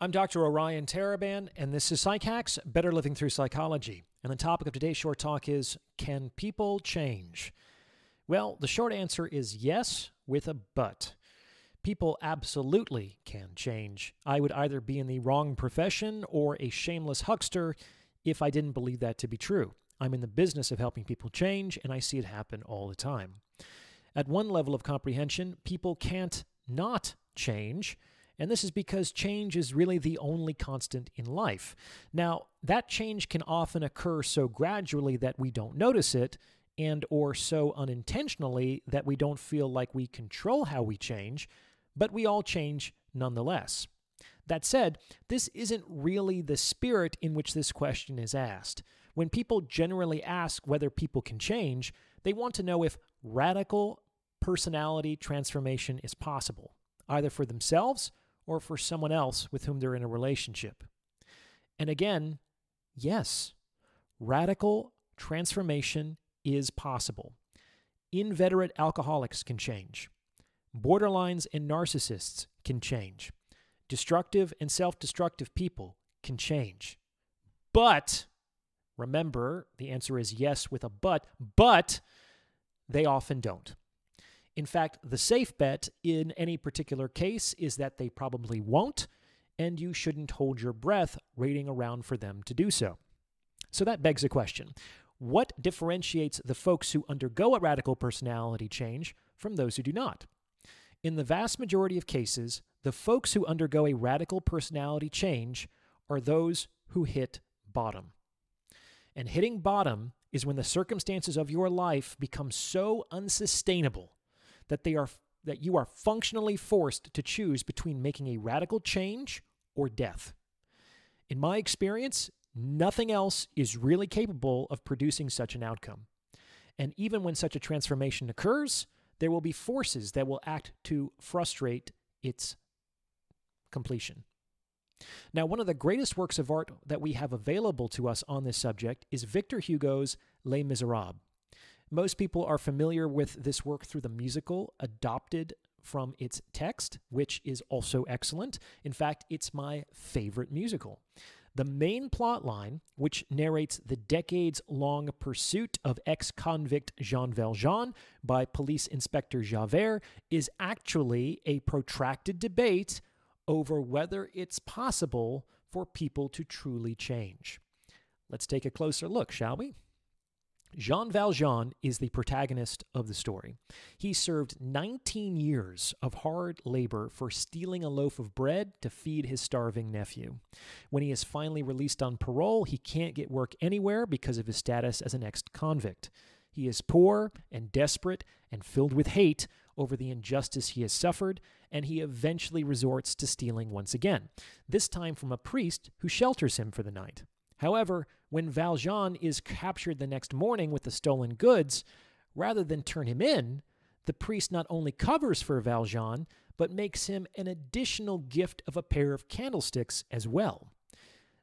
I'm Dr. Orion Taraban, and this is PsycHacks Better Living Through Psychology. And the topic of today's short talk is Can people change? Well, the short answer is yes, with a but. People absolutely can change. I would either be in the wrong profession or a shameless huckster if I didn't believe that to be true. I'm in the business of helping people change, and I see it happen all the time. At one level of comprehension, people can't not change. And this is because change is really the only constant in life. Now, that change can often occur so gradually that we don't notice it and or so unintentionally that we don't feel like we control how we change, but we all change nonetheless. That said, this isn't really the spirit in which this question is asked. When people generally ask whether people can change, they want to know if radical personality transformation is possible, either for themselves or for someone else with whom they're in a relationship. And again, yes, radical transformation is possible. Inveterate alcoholics can change. Borderlines and narcissists can change. Destructive and self destructive people can change. But, remember, the answer is yes with a but, but they often don't. In fact, the safe bet in any particular case is that they probably won't, and you shouldn't hold your breath waiting around for them to do so. So that begs a question What differentiates the folks who undergo a radical personality change from those who do not? In the vast majority of cases, the folks who undergo a radical personality change are those who hit bottom. And hitting bottom is when the circumstances of your life become so unsustainable that they are that you are functionally forced to choose between making a radical change or death. In my experience, nothing else is really capable of producing such an outcome. And even when such a transformation occurs, there will be forces that will act to frustrate its completion. Now, one of the greatest works of art that we have available to us on this subject is Victor Hugo's Les Miserables. Most people are familiar with this work through the musical adopted from its text, which is also excellent. In fact, it's my favorite musical. The main plot line, which narrates the decades long pursuit of ex convict Jean Valjean by police inspector Javert, is actually a protracted debate over whether it's possible for people to truly change. Let's take a closer look, shall we? Jean Valjean is the protagonist of the story. He served 19 years of hard labor for stealing a loaf of bread to feed his starving nephew. When he is finally released on parole, he can't get work anywhere because of his status as an ex convict. He is poor and desperate and filled with hate over the injustice he has suffered, and he eventually resorts to stealing once again, this time from a priest who shelters him for the night. However, when Valjean is captured the next morning with the stolen goods, rather than turn him in, the priest not only covers for Valjean, but makes him an additional gift of a pair of candlesticks as well.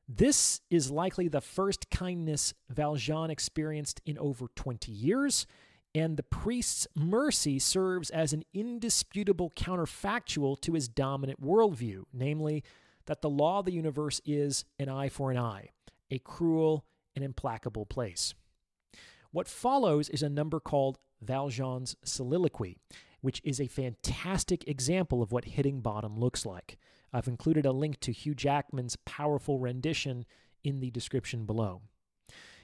This is likely the first kindness Valjean experienced in over 20 years, and the priest's mercy serves as an indisputable counterfactual to his dominant worldview, namely, that the law of the universe is an eye for an eye, a cruel and implacable place. What follows is a number called Valjean's Soliloquy, which is a fantastic example of what hitting bottom looks like. I've included a link to Hugh Jackman's powerful rendition in the description below.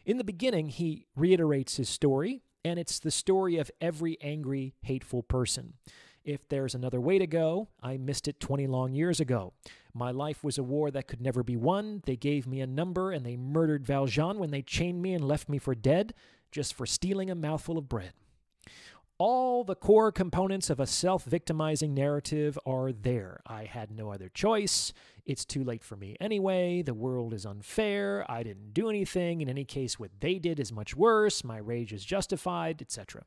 In the beginning, he reiterates his story, and it's the story of every angry, hateful person. If there's another way to go, I missed it 20 long years ago. My life was a war that could never be won. They gave me a number and they murdered Valjean when they chained me and left me for dead just for stealing a mouthful of bread. All the core components of a self victimizing narrative are there. I had no other choice. It's too late for me anyway. The world is unfair. I didn't do anything. In any case, what they did is much worse. My rage is justified, etc.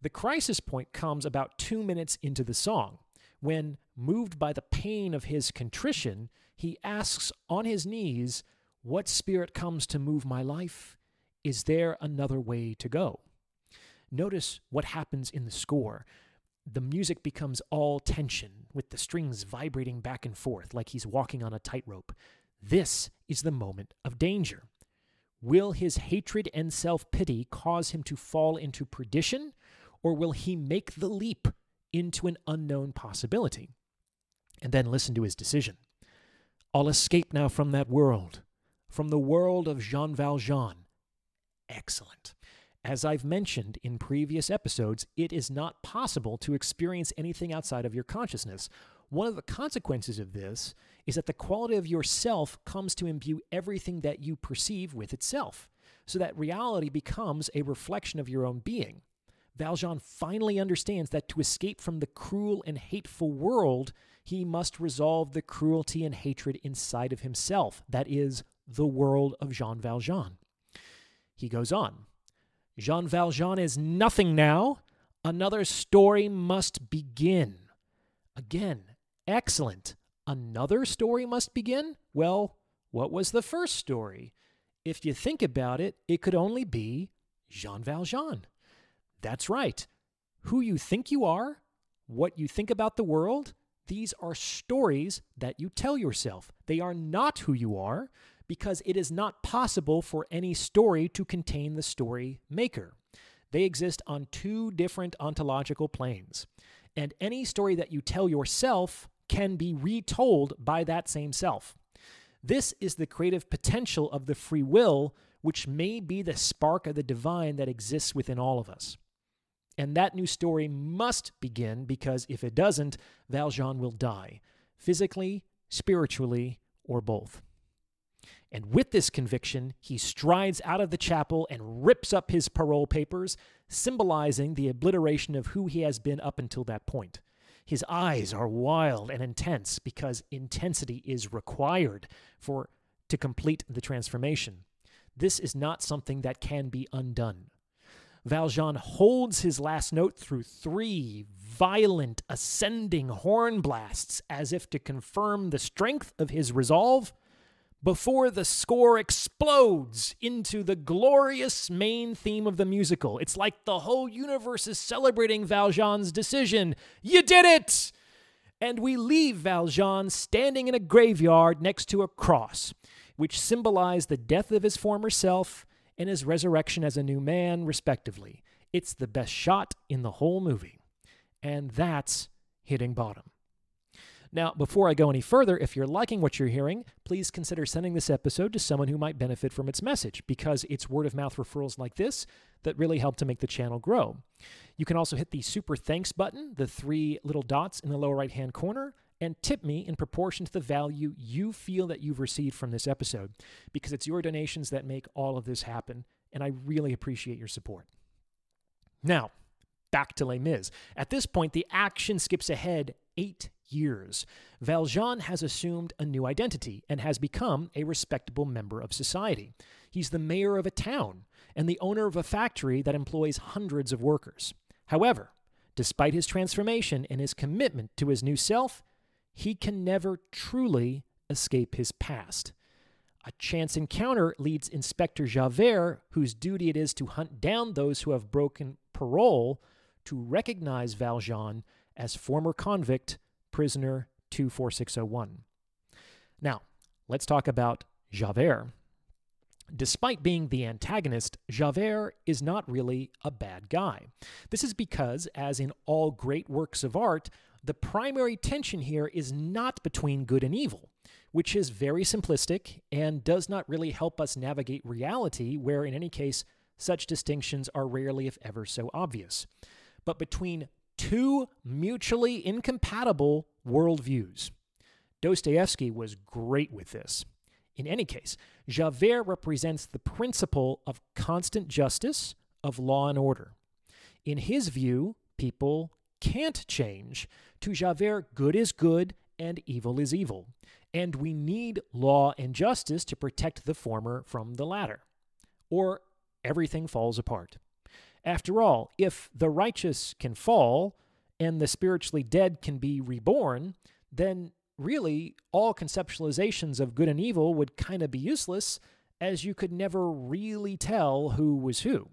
The crisis point comes about two minutes into the song, when, moved by the pain of his contrition, he asks on his knees, What spirit comes to move my life? Is there another way to go? Notice what happens in the score. the music becomes all tension, with the strings vibrating back and forth like he's walking on a tightrope. This is the moment of danger. Will his hatred and self pity cause him to fall into perdition, or will he make the leap into an unknown possibility? And then listen to his decision. I'll escape now from that world, from the world of Jean Valjean. Excellent. As I've mentioned in previous episodes, it is not possible to experience anything outside of your consciousness. One of the consequences of this is that the quality of yourself comes to imbue everything that you perceive with itself, so that reality becomes a reflection of your own being. Valjean finally understands that to escape from the cruel and hateful world, he must resolve the cruelty and hatred inside of himself, that is, the world of Jean Valjean. He goes on Jean Valjean is nothing now. Another story must begin. Again, excellent. Another story must begin? Well, what was the first story? If you think about it, it could only be Jean Valjean. That's right. Who you think you are, what you think about the world, these are stories that you tell yourself. They are not who you are because it is not possible for any story to contain the story maker. They exist on two different ontological planes. And any story that you tell yourself can be retold by that same self. This is the creative potential of the free will, which may be the spark of the divine that exists within all of us. And that new story must begin because if it doesn't, Valjean will die, physically, spiritually, or both. And with this conviction, he strides out of the chapel and rips up his parole papers, symbolizing the obliteration of who he has been up until that point. His eyes are wild and intense because intensity is required for to complete the transformation. This is not something that can be undone. Valjean holds his last note through three violent ascending horn blasts as if to confirm the strength of his resolve before the score explodes into the glorious main theme of the musical. It's like the whole universe is celebrating Valjean's decision. You did it! And we leave Valjean standing in a graveyard next to a cross, which symbolize the death of his former self and his resurrection as a new man, respectively. It's the best shot in the whole movie. And that's hitting bottom. Now, before I go any further, if you're liking what you're hearing, please consider sending this episode to someone who might benefit from its message because it's word of mouth referrals like this that really help to make the channel grow. You can also hit the super thanks button, the three little dots in the lower right hand corner, and tip me in proportion to the value you feel that you've received from this episode because it's your donations that make all of this happen, and I really appreciate your support. Now, back to Les Mis. At this point, the action skips ahead eight years, Valjean has assumed a new identity and has become a respectable member of society. He's the mayor of a town and the owner of a factory that employs hundreds of workers. However, despite his transformation and his commitment to his new self, he can never truly escape his past. A chance encounter leads Inspector Javert, whose duty it is to hunt down those who have broken parole, to recognize Valjean as former convict prisoner 24601. Now, let's talk about Javert. Despite being the antagonist, Javert is not really a bad guy. This is because, as in all great works of art, the primary tension here is not between good and evil, which is very simplistic and does not really help us navigate reality, where in any case, such distinctions are rarely, if ever, so obvious, but between two mutually incompatible worldviews. Dostoevsky was great with this. In any case, Javert represents the principle of constant justice, of law and order. In his view, people can't change. To Javert, good is good and evil is evil. And we need law and justice to protect the former from the latter, or everything falls apart. After all, if the righteous can fall and the spiritually dead can be reborn, then really all conceptualizations of good and evil would kind of be useless as you could never really tell who was who.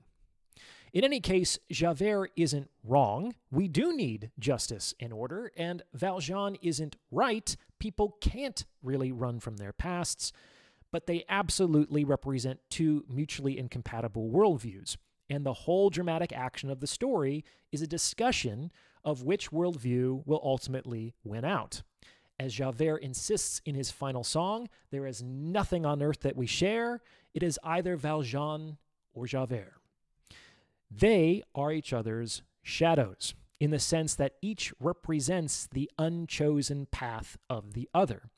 In any case, Javert isn't wrong. We do need justice and order, and Valjean isn't right. People can't really run from their pasts, but they absolutely represent two mutually incompatible worldviews. And the whole dramatic action of the story is a discussion of which worldview will ultimately win out. As Javert insists in his final song, there is nothing on earth that we share. It is either Valjean or Javert. They are each other's shadows, in the sense that each represents the unchosen path of the other.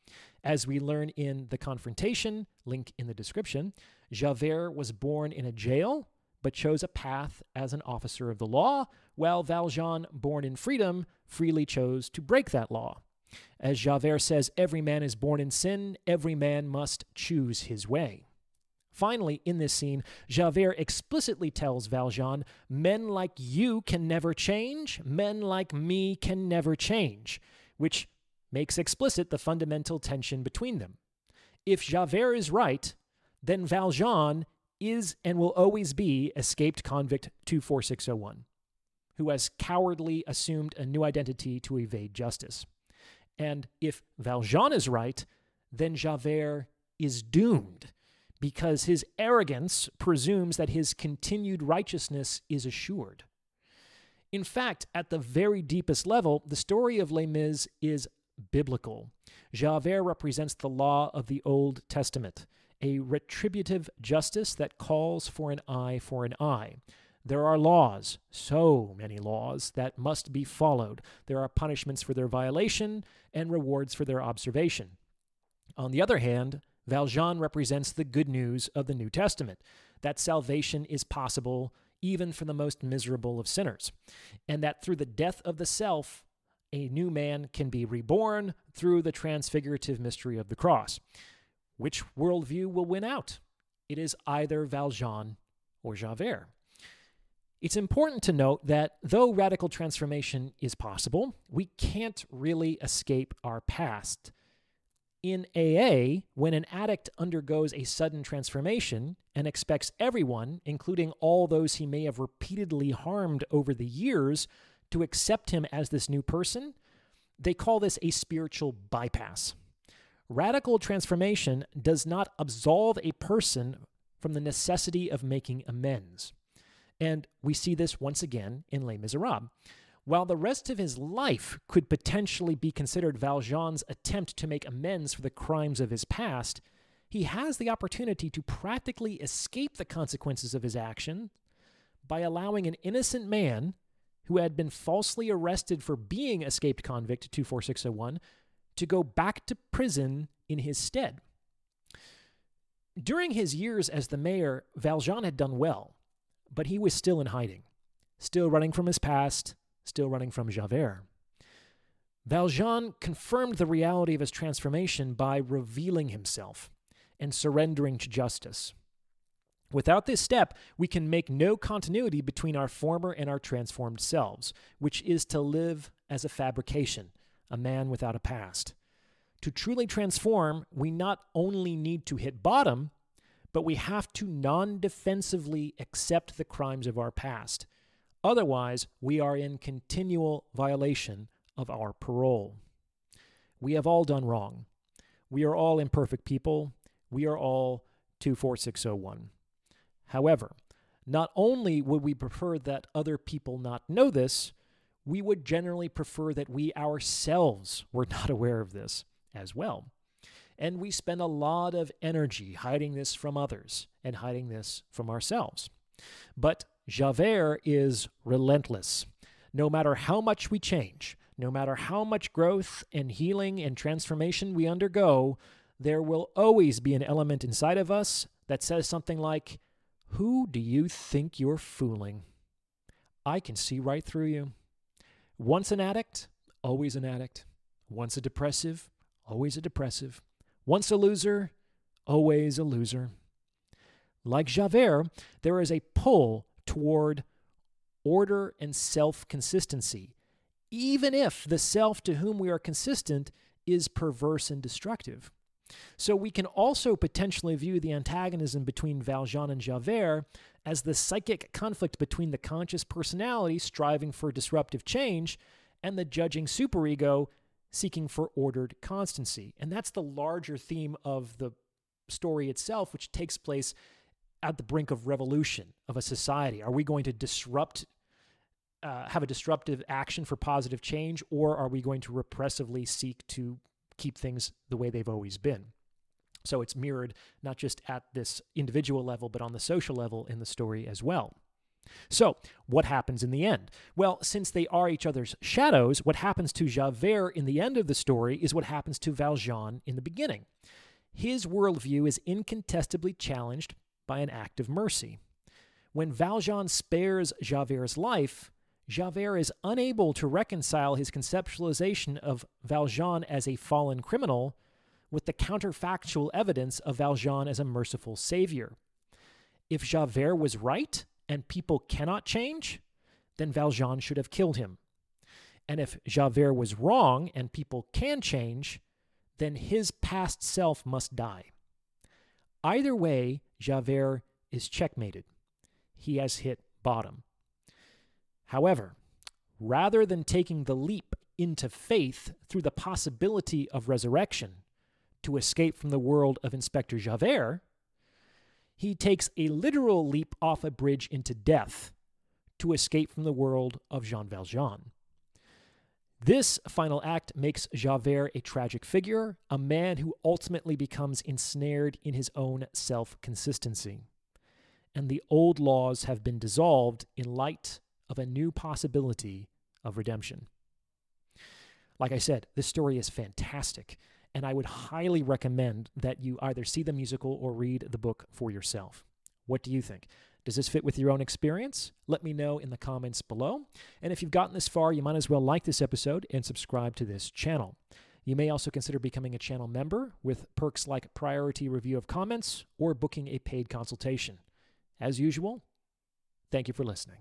As we learn in The Confrontation, link in the description, Javert was born in a jail, but chose a path as an officer of the law, while Valjean, born in freedom, freely chose to break that law. As Javert says, every man is born in sin, every man must choose his way. Finally, in this scene, Javert explicitly tells Valjean, Men like you can never change, men like me can never change, which makes explicit the fundamental tension between them. If Javert is right, then Valjean is and will always be escaped convict 24601, who has cowardly assumed a new identity to evade justice. And if Valjean is right, then Javert is doomed because his arrogance presumes that his continued righteousness is assured. In fact, at the very deepest level, the story of Les Mis is biblical. Javert represents the law of the Old Testament, a retributive justice that calls for an eye for an eye. There are laws, so many laws, that must be followed. There are punishments for their violation and rewards for their observation. On the other hand, Valjean represents the good news of the New Testament that salvation is possible even for the most miserable of sinners, and that through the death of the self, a new man can be reborn through the transfigurative mystery of the cross. Which worldview will win out? It is either Valjean or Javert. It's important to note that though radical transformation is possible, we can't really escape our past. In AA, when an addict undergoes a sudden transformation and expects everyone, including all those he may have repeatedly harmed over the years, to accept him as this new person, they call this a spiritual bypass. Radical transformation does not absolve a person from the necessity of making amends. And we see this once again in Les Miserables. While the rest of his life could potentially be considered Valjean's attempt to make amends for the crimes of his past, he has the opportunity to practically escape the consequences of his action by allowing an innocent man who had been falsely arrested for being escaped convict 24601 to go back to prison in his stead. During his years as the mayor, Valjean had done well, but he was still in hiding, still running from his past, still running from Javert. Valjean confirmed the reality of his transformation by revealing himself and surrendering to justice. Without this step, we can make no continuity between our former and our transformed selves, which is to live as a fabrication, a man without a past. To truly transform, we not only need to hit bottom, but we have to non defensively accept the crimes of our past. Otherwise, we are in continual violation of our parole. We have all done wrong. We are all imperfect people. We are all 24601. However, not only would we prefer that other people not know this, we would generally prefer that we ourselves were not aware of this as well. And we spend a lot of energy hiding this from others and hiding this from ourselves. But Javert is relentless. No matter how much we change, no matter how much growth and healing and transformation we undergo, there will always be an element inside of us that says something like, Who do you think you're fooling? I can see right through you. Once an addict, always an addict. Once a depressive, always a depressive. Once a loser, always a loser. Like Javert, there is a pull toward order and self consistency, even if the self to whom we are consistent is perverse and destructive. So we can also potentially view the antagonism between Valjean and Javert as the psychic conflict between the conscious personality striving for disruptive change and the judging superego seeking for ordered constancy. And that's the larger theme of the story itself, which takes place at the brink of revolution of a society. Are we going to disrupt, uh, have a disruptive action for positive change, or are we going to repressively seek to keep things the way they've always been? So it's mirrored not just at this individual level, but on the social level in the story as well. So, what happens in the end? Well, since they are each other's shadows, what happens to Javert in the end of the story is what happens to Valjean in the beginning. His worldview is incontestably challenged by an act of mercy. When Valjean spares Javert's life, Javert is unable to reconcile his conceptualization of Valjean as a fallen criminal with the counterfactual evidence of Valjean as a merciful savior. If Javert was right and people cannot change, then Valjean should have killed him. And if Javert was wrong and people can change, then his past self must die. Either way, Javert is checkmated. He has hit bottom. However, rather than taking the leap into faith through the possibility of resurrection, to escape from the world of Inspector Javert, he takes a literal leap off a bridge into death to escape from the world of Jean Valjean. This final act makes Javert a tragic figure, a man who ultimately becomes ensnared in his own self consistency. And the old laws have been dissolved in light of a new possibility of redemption. Like I said, this story is fantastic. And I would highly recommend that you either see the musical or read the book for yourself. What do you think? Does this fit with your own experience? Let me know in the comments below. And if you've gotten this far, you might as well like this episode and subscribe to this channel. You may also consider becoming a channel member with perks like priority review of comments or booking a paid consultation. As usual, thank you for listening.